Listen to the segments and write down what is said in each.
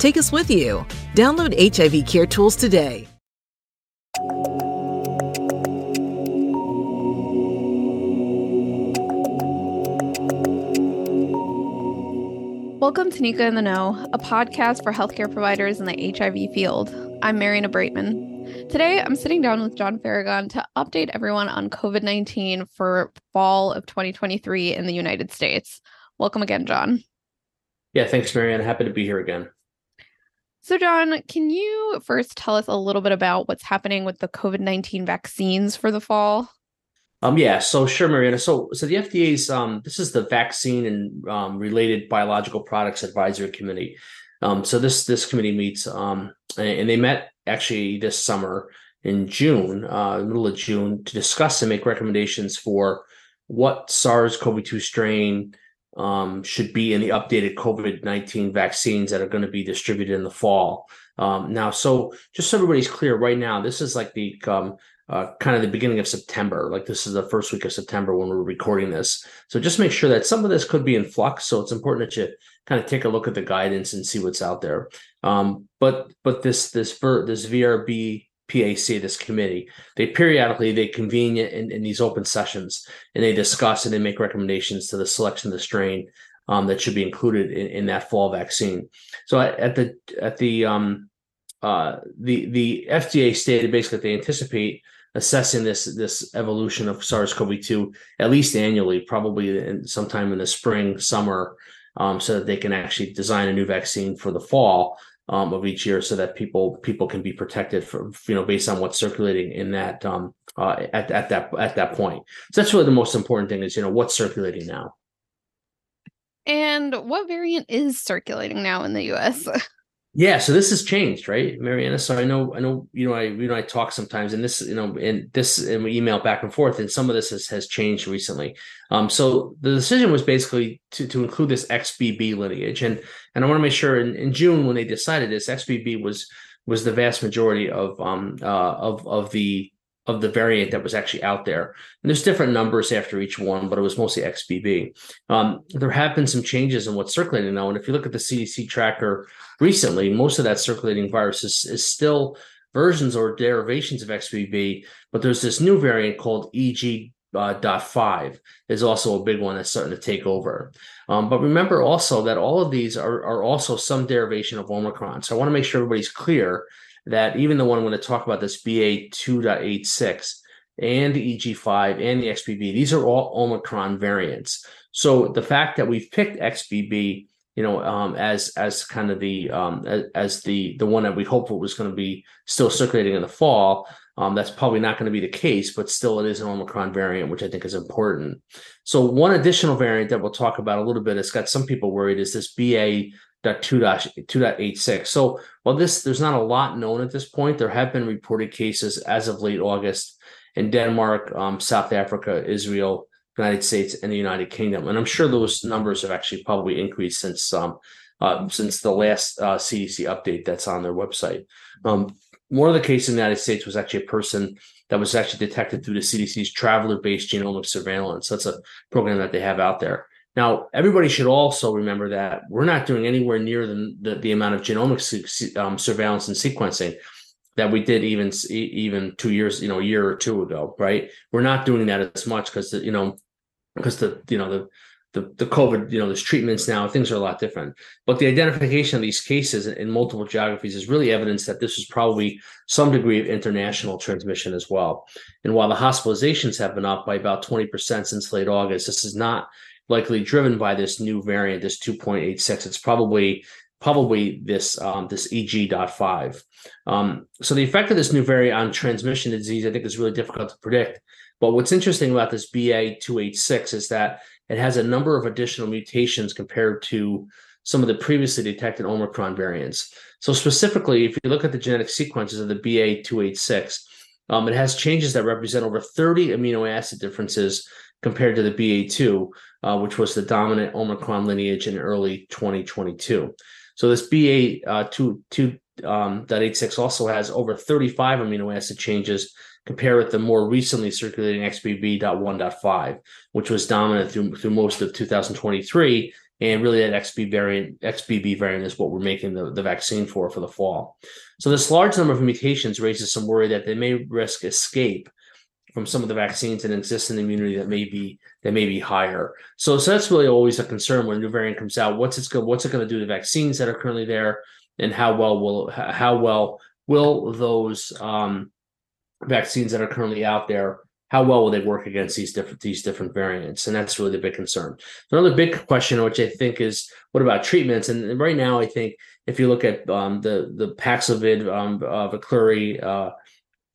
Take us with you. Download HIV Care Tools today. Welcome to NECA in the Know, a podcast for healthcare providers in the HIV field. I'm Marianna Breitman. Today, I'm sitting down with John Faragon to update everyone on COVID 19 for fall of 2023 in the United States. Welcome again, John. Yeah, thanks, Marianne. Happy to be here again. So, John, can you first tell us a little bit about what's happening with the COVID 19 vaccines for the fall? Um, yeah, so sure, Marianna. So, so the FDA's um, this is the vaccine and um, related biological products advisory committee. Um, so this this committee meets um, and they met actually this summer in June, uh, middle of June, to discuss and make recommendations for what SARS-CoV-2 strain um, should be in the updated COVID 19 vaccines that are going to be distributed in the fall. Um, now, so just so everybody's clear, right now, this is like the um, uh, kind of the beginning of September. Like this is the first week of September when we're recording this. So just make sure that some of this could be in flux. So it's important that you kind of take a look at the guidance and see what's out there. Um, but but this this this VRB PAC, this committee, they periodically they convene in, in these open sessions and they discuss and they make recommendations to the selection of the strain um, that should be included in, in, that fall vaccine. So at the at the um, uh, the the FDA stated basically they anticipate assessing this this evolution of SARS-CoV-2 at least annually, probably in, sometime in the spring, summer, um, so that they can actually design a new vaccine for the fall um, of each year, so that people people can be protected from you know based on what's circulating in that um, uh, at at that at that point. So that's really the most important thing is you know what's circulating now. And what variant is circulating now in the U.S. Yeah, so this has changed, right, Marianna? So I know, I know, you know, I you know, I talk sometimes, and this, you know, and this, and we email back and forth, and some of this has, has changed recently. Um, so the decision was basically to to include this XBB lineage, and and I want to make sure in, in June when they decided this, XBB was was the vast majority of um uh of of the of the variant that was actually out there. And there's different numbers after each one, but it was mostly XBB. Um, there have been some changes in what's circulating now. And if you look at the CDC tracker recently, most of that circulating virus is, is still versions or derivations of XBB, but there's this new variant called EG uh, dot five is also a big one that's starting to take over. Um, but remember also that all of these are, are also some derivation of Omicron. So I want to make sure everybody's clear that even the one I'm going to talk about, this BA 2.86 and the EG5 and the XBB, these are all Omicron variants. So the fact that we've picked XBB, you know, um, as as kind of the um, as, the the one that we hoped was going to be still circulating in the fall, um, that's probably not going to be the case, but still it is an Omicron variant, which I think is important. So one additional variant that we'll talk about a little bit has got some people worried is this BA 2.86. So while this there's not a lot known at this point, there have been reported cases as of late August in Denmark, um, South Africa, Israel, United States, and the United Kingdom. And I'm sure those numbers have actually probably increased since um, uh, since the last uh, CDC update that's on their website. Um, one of the cases in the United States was actually a person that was actually detected through the CDC's traveler-based genomic surveillance. That's a program that they have out there. Now, everybody should also remember that we're not doing anywhere near the, the, the amount of genomic um, surveillance and sequencing that we did even even two years, you know, a year or two ago, right? We're not doing that as much because you know, because the you know the the, the COVID, you know, there's treatments now, things are a lot different. But the identification of these cases in multiple geographies is really evidence that this is probably some degree of international transmission as well. And while the hospitalizations have been up by about 20% since late August, this is not likely driven by this new variant, this 2.86. It's probably probably this um, this EG.5. Um, so the effect of this new variant on transmission disease, I think, is really difficult to predict. But what's interesting about this BA286 is that it has a number of additional mutations compared to some of the previously detected Omicron variants. So, specifically, if you look at the genetic sequences of the BA286, um, it has changes that represent over 30 amino acid differences compared to the BA2, uh, which was the dominant Omicron lineage in early 2022. So, this BA2, uh, um, also has over 35 amino acid changes compared with the more recently circulating XBB.1.5, which was dominant through through most of 2023. And really, that XB variant, XBB variant is what we're making the, the vaccine for for the fall. So this large number of mutations raises some worry that they may risk escape from some of the vaccines and existing immunity that may be that may be higher. So, so that's really always a concern when a new variant comes out. What's it's go, what's it going to do to the vaccines that are currently there, and how well will how well will those um, vaccines that are currently out there how well will they work against these different these different variants and that's really the big concern another big question which i think is what about treatments and right now i think if you look at um, the the paxlovid um, uh, uh,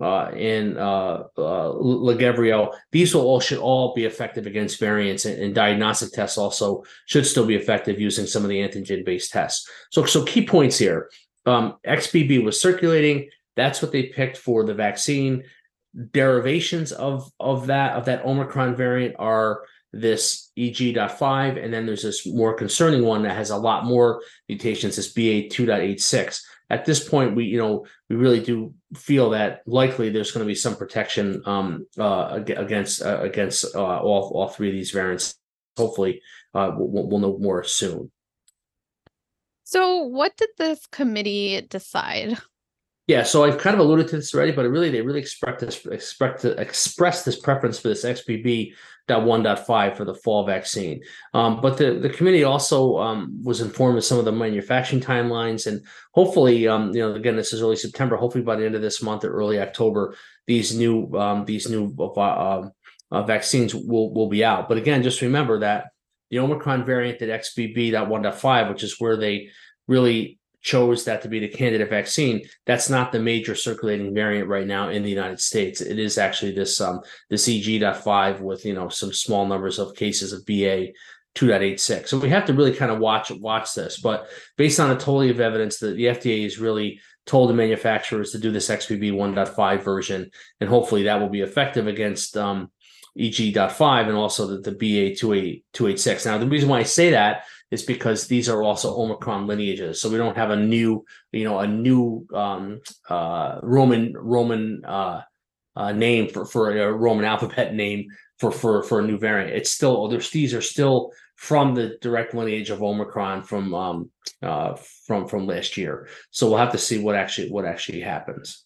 uh, and uh, uh, Lagevrio, these will all should all be effective against variants, and, and, diagnostic tests also should still be effective using some of the antigen-based tests. So, so key points here: um, XBB was circulating. That's what they picked for the vaccine. Derivations of of that of that Omicron variant are this EG.5, and then there's this more concerning one that has a lot more mutations, this BA2.86. At this point, we you know we really do feel that likely there's going to be some protection um, uh, against uh, against uh, all all three of these variants. Hopefully, uh, we'll, we'll know more soon. So, what did this committee decide? Yeah, so I've kind of alluded to this already, but really they really expect this expect to express this preference for this XBB.1.5 for the fall vaccine. Um, but the, the committee also um, was informed of some of the manufacturing timelines, and hopefully, um, you know, again, this is early September. Hopefully, by the end of this month or early October, these new um, these new uh, um, uh, vaccines will will be out. But again, just remember that the Omicron variant at XBB.1.5, which is where they really chose that to be the candidate vaccine, that's not the major circulating variant right now in the United States. It is actually this um this EG.5 with you know some small numbers of cases of BA 2.86. So we have to really kind of watch watch this. But based on a totality of evidence, that the FDA is really told the manufacturers to do this XBB 1.5 version, and hopefully that will be effective against um, EG.5 and also the, the BA 286. Now, the reason why I say that is because these are also Omicron lineages. So we don't have a new, you know, a new um, uh, Roman Roman uh, uh, name for for a Roman alphabet name for for for a new variant. It's still there's these are still from the direct lineage of Omicron from um, uh, from from last year. So we'll have to see what actually what actually happens.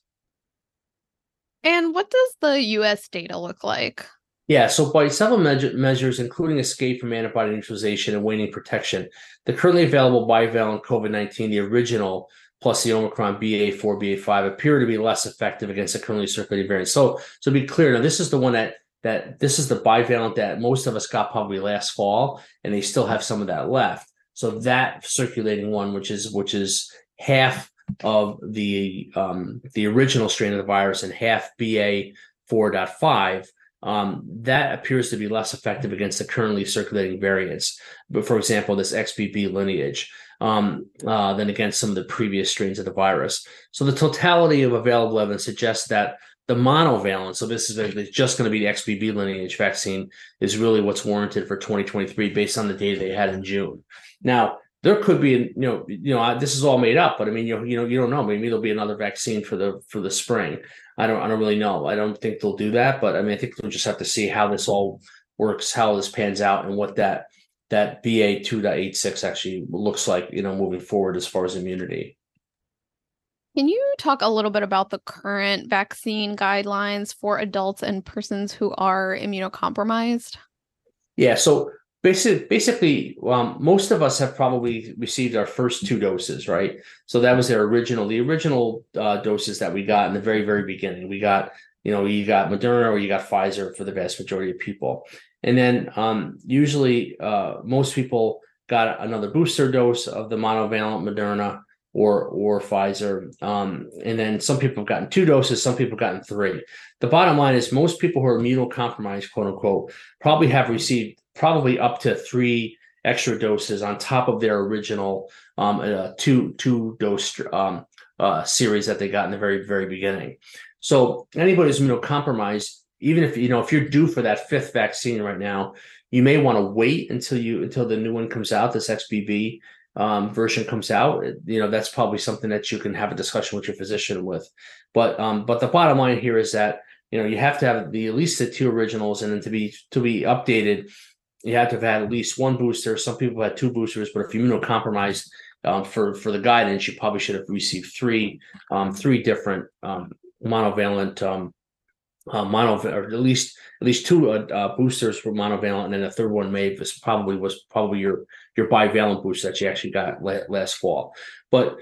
And what does the U.S. data look like? Yeah, so by several measure, measures, including escape from antibody neutralization and waning protection, the currently available bivalent COVID 19, the original plus the Omicron BA4, BA5 appear to be less effective against the currently circulating variants. So, so to be clear, now this is the one that that this is the bivalent that most of us got probably last fall, and they still have some of that left. So that circulating one, which is which is half of the um, the original strain of the virus and half BA 4.5 um, that appears to be less effective against the currently circulating variants. But for example, this XBB lineage um, uh, than against some of the previous strains of the virus. So the totality of available evidence suggests that the monovalent, so this is just going to be the XBB lineage vaccine, is really what's warranted for 2023 based on the data they had in June. Now, there could be, you know, you know, this is all made up, but I mean, you you know, you don't know. Maybe there'll be another vaccine for the for the spring. I don't I don't really know. I don't think they'll do that, but I mean I think we'll just have to see how this all works, how this pans out, and what that that BA two point eight six actually looks like, you know, moving forward as far as immunity. Can you talk a little bit about the current vaccine guidelines for adults and persons who are immunocompromised? Yeah, so Basically, basically, um, most of us have probably received our first two doses, right? So that was their original, the original uh, doses that we got in the very, very beginning. We got, you know, you got Moderna or you got Pfizer for the vast majority of people, and then um, usually uh, most people got another booster dose of the monovalent Moderna or or Pfizer. Um, and then some people have gotten two doses, some people have gotten three. The bottom line is most people who are immunocompromised, quote unquote, probably have received probably up to three extra doses on top of their original um, uh, two two dose um, uh, series that they got in the very very beginning. So anybody who's immunocompromised, even if you know if you're due for that fifth vaccine right now, you may want to wait until you until the new one comes out, this XBB um, version comes out, you know that's probably something that you can have a discussion with your physician with. But um, but the bottom line here is that you know you have to have the at least the two originals, and then to be to be updated, you have to have had at least one booster. Some people had two boosters, but if you're immunocompromised um, for for the guidance, you probably should have received three um, three different um, monovalent um, uh, mono or at least at least two uh, uh, boosters for monovalent, and then the third one may was probably was probably your your bivalent boost that you actually got last fall. But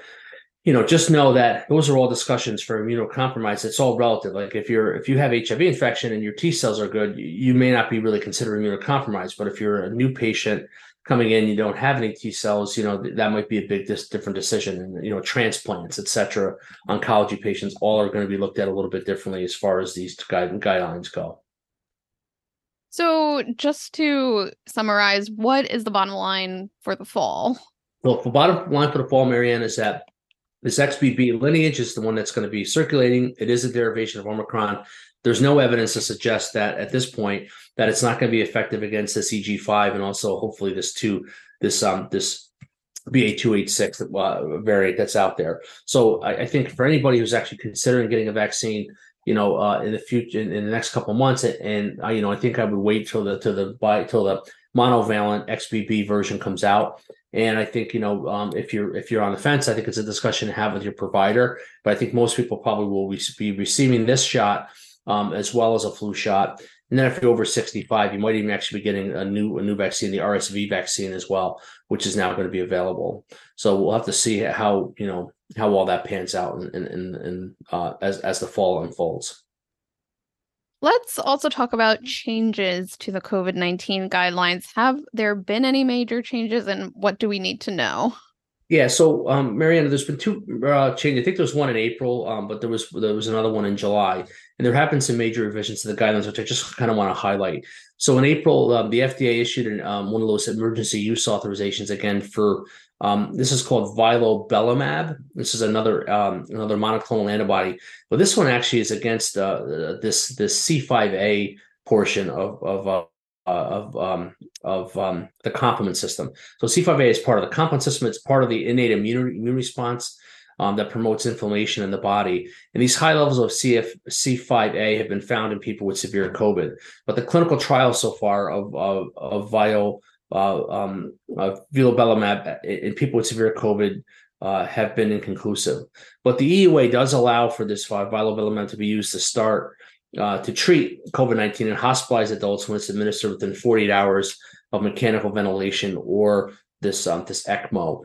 you know, just know that those are all discussions for immunocompromised. It's all relative. Like if you're if you have HIV infection and your T cells are good, you may not be really considered immunocompromised. But if you're a new patient coming in, you don't have any T cells, you know, that might be a big dis- different decision. And, you know, transplants, etc., oncology patients, all are going to be looked at a little bit differently as far as these guide- guidelines go. So, just to summarize, what is the bottom line for the fall? Well, the bottom line for the fall, Marianne, is that this XBB lineage is the one that's going to be circulating. It is a derivation of Omicron. There's no evidence to suggest that at this point that it's not going to be effective against this EG5 and also hopefully this two this um this BA286 uh, variant that's out there. So I, I, think for anybody who's actually considering getting a vaccine, you know, uh, in the future in, in the next couple months, and uh, you know, I think I would wait till the to the by till the monovalent XBB version comes out. And I think you know um, if you're if you're on the fence, I think it's a discussion to have with your provider. But I think most people probably will be receiving this shot um, as well as a flu shot. And then if you're over 65, you might even actually be getting a new a new vaccine, the RSV vaccine as well, which is now going to be available. So we'll have to see how you know how all that pans out and and and uh, as as the fall unfolds. Let's also talk about changes to the COVID 19 guidelines. Have there been any major changes and what do we need to know? Yeah, so um, Marianna, there's been two uh, changes. I think there was one in April, um, but there was there was another one in July, and there have been some major revisions to the guidelines, which I just kind of want to highlight. So in April, um, the FDA issued an, um, one of those emergency use authorizations again for um, this is called vilobelimab. This is another um, another monoclonal antibody, but this one actually is against uh, this this C5a portion of of uh, of um, of um, the complement system. So C5a is part of the complement system. It's part of the innate immune, immune response um, that promotes inflammation in the body. And these high levels of CF, C5a have been found in people with severe COVID. But the clinical trials so far of of, of uh, um, uh, vilobelimab in people with severe COVID uh, have been inconclusive. But the EUA does allow for this vilobelimab to be used to start uh, to treat COVID 19 in hospitalized adults when it's administered within 48 hours of mechanical ventilation or this, um, this ECMO.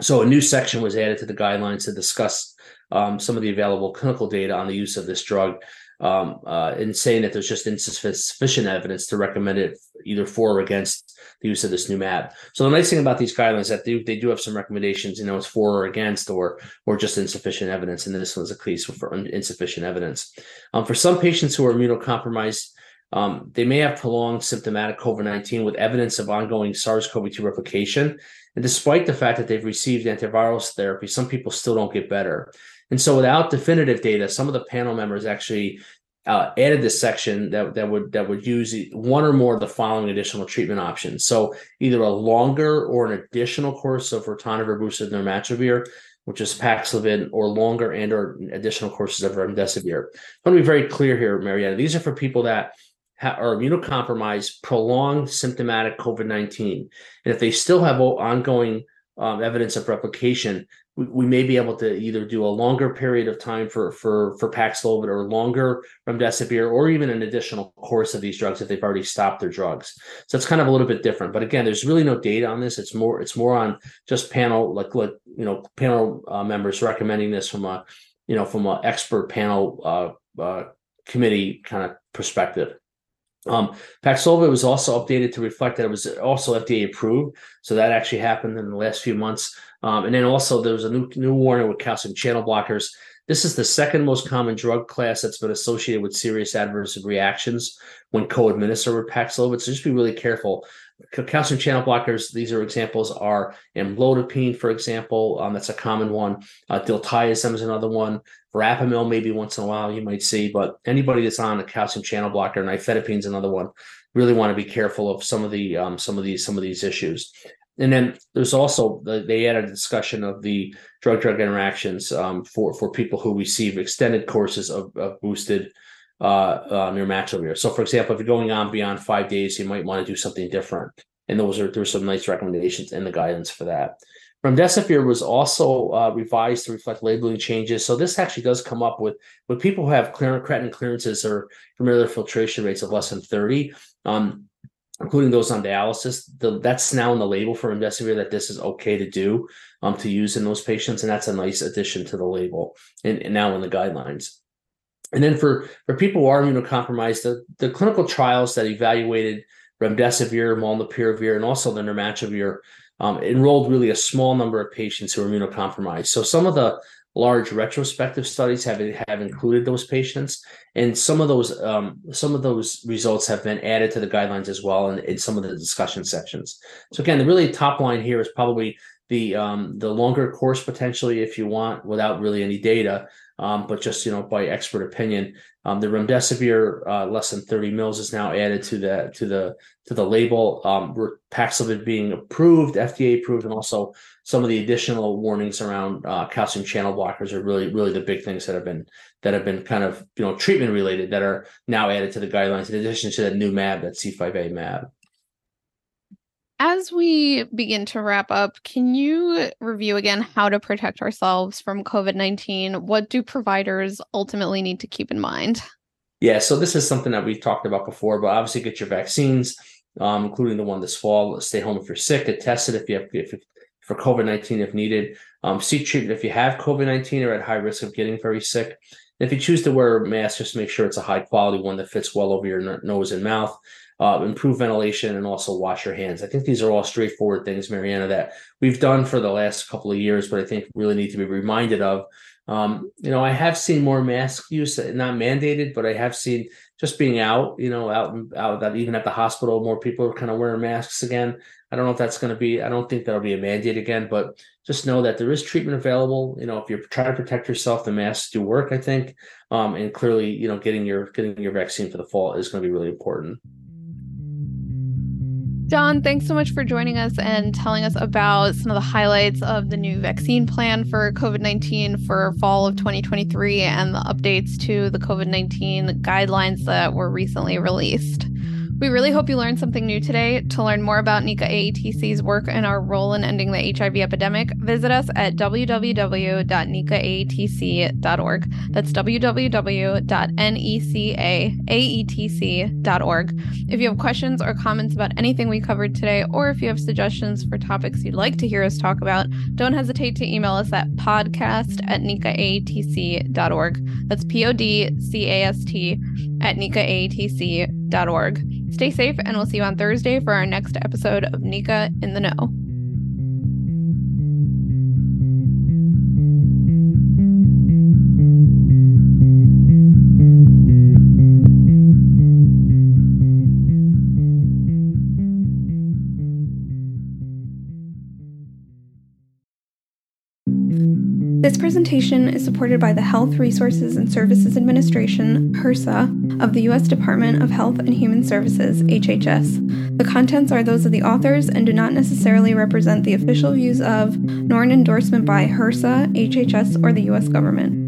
So, a new section was added to the guidelines to discuss um, some of the available clinical data on the use of this drug um, uh, in saying that there's just insufficient evidence to recommend it either for or against the use of this new MAB. So the nice thing about these guidelines that they, they do have some recommendations, you know, it's for or against or or just insufficient evidence. And then this one's a case for insufficient evidence. Um, for some patients who are immunocompromised, um, they may have prolonged symptomatic COVID 19 with evidence of ongoing SARS CoV 2 replication. And despite the fact that they've received antiviral therapy, some people still don't get better. And so, without definitive data, some of the panel members actually uh, added this section that, that would that would use one or more of the following additional treatment options. So, either a longer or an additional course of ritonavir boosted nirmatrelvir, which is Paxlovid, or longer and or additional courses of remdesivir. I want to be very clear here, Marietta. These are for people that are immunocompromised, prolonged symptomatic COVID 19. And if they still have ongoing um, evidence of replication, we, we may be able to either do a longer period of time for for for Paxlovid or longer remdesivir, or even an additional course of these drugs if they've already stopped their drugs. So it's kind of a little bit different. But again, there's really no data on this. It's more it's more on just panel like like you know panel uh, members recommending this from a you know from an expert panel uh, uh, committee kind of perspective. Um, Paxlovid was also updated to reflect that it was also FDA approved. So that actually happened in the last few months. Um, and then also there was a new new warning with calcium channel blockers. This is the second most common drug class that's been associated with serious adverse reactions when co-administered with Paxlovid. So just be really careful. Calcium channel blockers, these are examples, are amlodipine, for example. Um, that's a common one. Uh, diltiazem is another one. Verapamil, maybe once in a while you might see, but anybody that's on a calcium channel blocker, nifedipine is another one. Really want to be careful of some of the um, some of these some of these issues. And then there's also they added a discussion of the drug drug interactions um, for for people who receive extended courses of, of boosted uh, nirmatrelvir. So, for example, if you're going on beyond five days, you might want to do something different. And those are there's some nice recommendations in the guidance for that. Remdesivir was also uh, revised to reflect labeling changes. So this actually does come up with with people who have clear, creatinine clearances or glomerular filtration rates of less than 30. Um, including those on dialysis. The, that's now in the label for remdesivir that this is okay to do um, to use in those patients, and that's a nice addition to the label and, and now in the guidelines. And then for for people who are immunocompromised, the, the clinical trials that evaluated remdesivir, molnupiravir, and also the nirmatrelvir um, enrolled really a small number of patients who are immunocompromised. So some of the large retrospective studies have have included those patients, and some of those um, some of those results have been added to the guidelines as well in, in some of the discussion sections. So again, the really top line here is probably the um, the longer course potentially if you want without really any data um, but just you know by expert opinion. Um, the remdesivir uh, less than 30 mils is now added to the to the to the label. Um, Paxlovid being approved, FDA approved, and also some of the additional warnings around uh, calcium channel blockers are really really the big things that have been that have been kind of you know treatment related that are now added to the guidelines in addition to that new MAB, that C5a MAB. As we begin to wrap up, can you review again how to protect ourselves from COVID 19? What do providers ultimately need to keep in mind? Yeah, so this is something that we've talked about before, but obviously get your vaccines, um, including the one this fall. Stay home if you're sick. Get tested if you have if, for COVID 19 if needed. Um, seek treatment if you have COVID 19 or at high risk of getting very sick. And if you choose to wear a mask, just make sure it's a high quality one that fits well over your nose and mouth uh, improve ventilation, and also wash your hands. I think these are all straightforward things, Marianna, that we've done for the last couple of years, but I think really need to be reminded of. Um, you know, I have seen more mask use, not mandated, but I have seen just being out, you know, out out even at the hospital, more people are kind of wearing masks again. I don't know if that's going to be. I don't think that'll be a mandate again, but just know that there is treatment available. You know, if you're trying to protect yourself, the masks do work. I think, um, and clearly, you know, getting your getting your vaccine for the fall is going to be really important. John, thanks so much for joining us and telling us about some of the highlights of the new vaccine plan for COVID 19 for fall of 2023 and the updates to the COVID 19 guidelines that were recently released. We really hope you learned something new today. To learn more about NECA AETC's work and our role in ending the HIV epidemic, visit us at www.necaaetc.org. That's www.necaaetc.org. If you have questions or comments about anything we covered today, or if you have suggestions for topics you'd like to hear us talk about, don't hesitate to email us at podcast at necaaetc.org. That's P O D C A S T at necaaetc.org. Stay safe, and we'll see you on Thursday for our next episode of NECA in the Know. This presentation is supported by the Health Resources and Services Administration, HRSA, of the U.S. Department of Health and Human Services, HHS. The contents are those of the authors and do not necessarily represent the official views of, nor an endorsement by HRSA, HHS, or the U.S. government.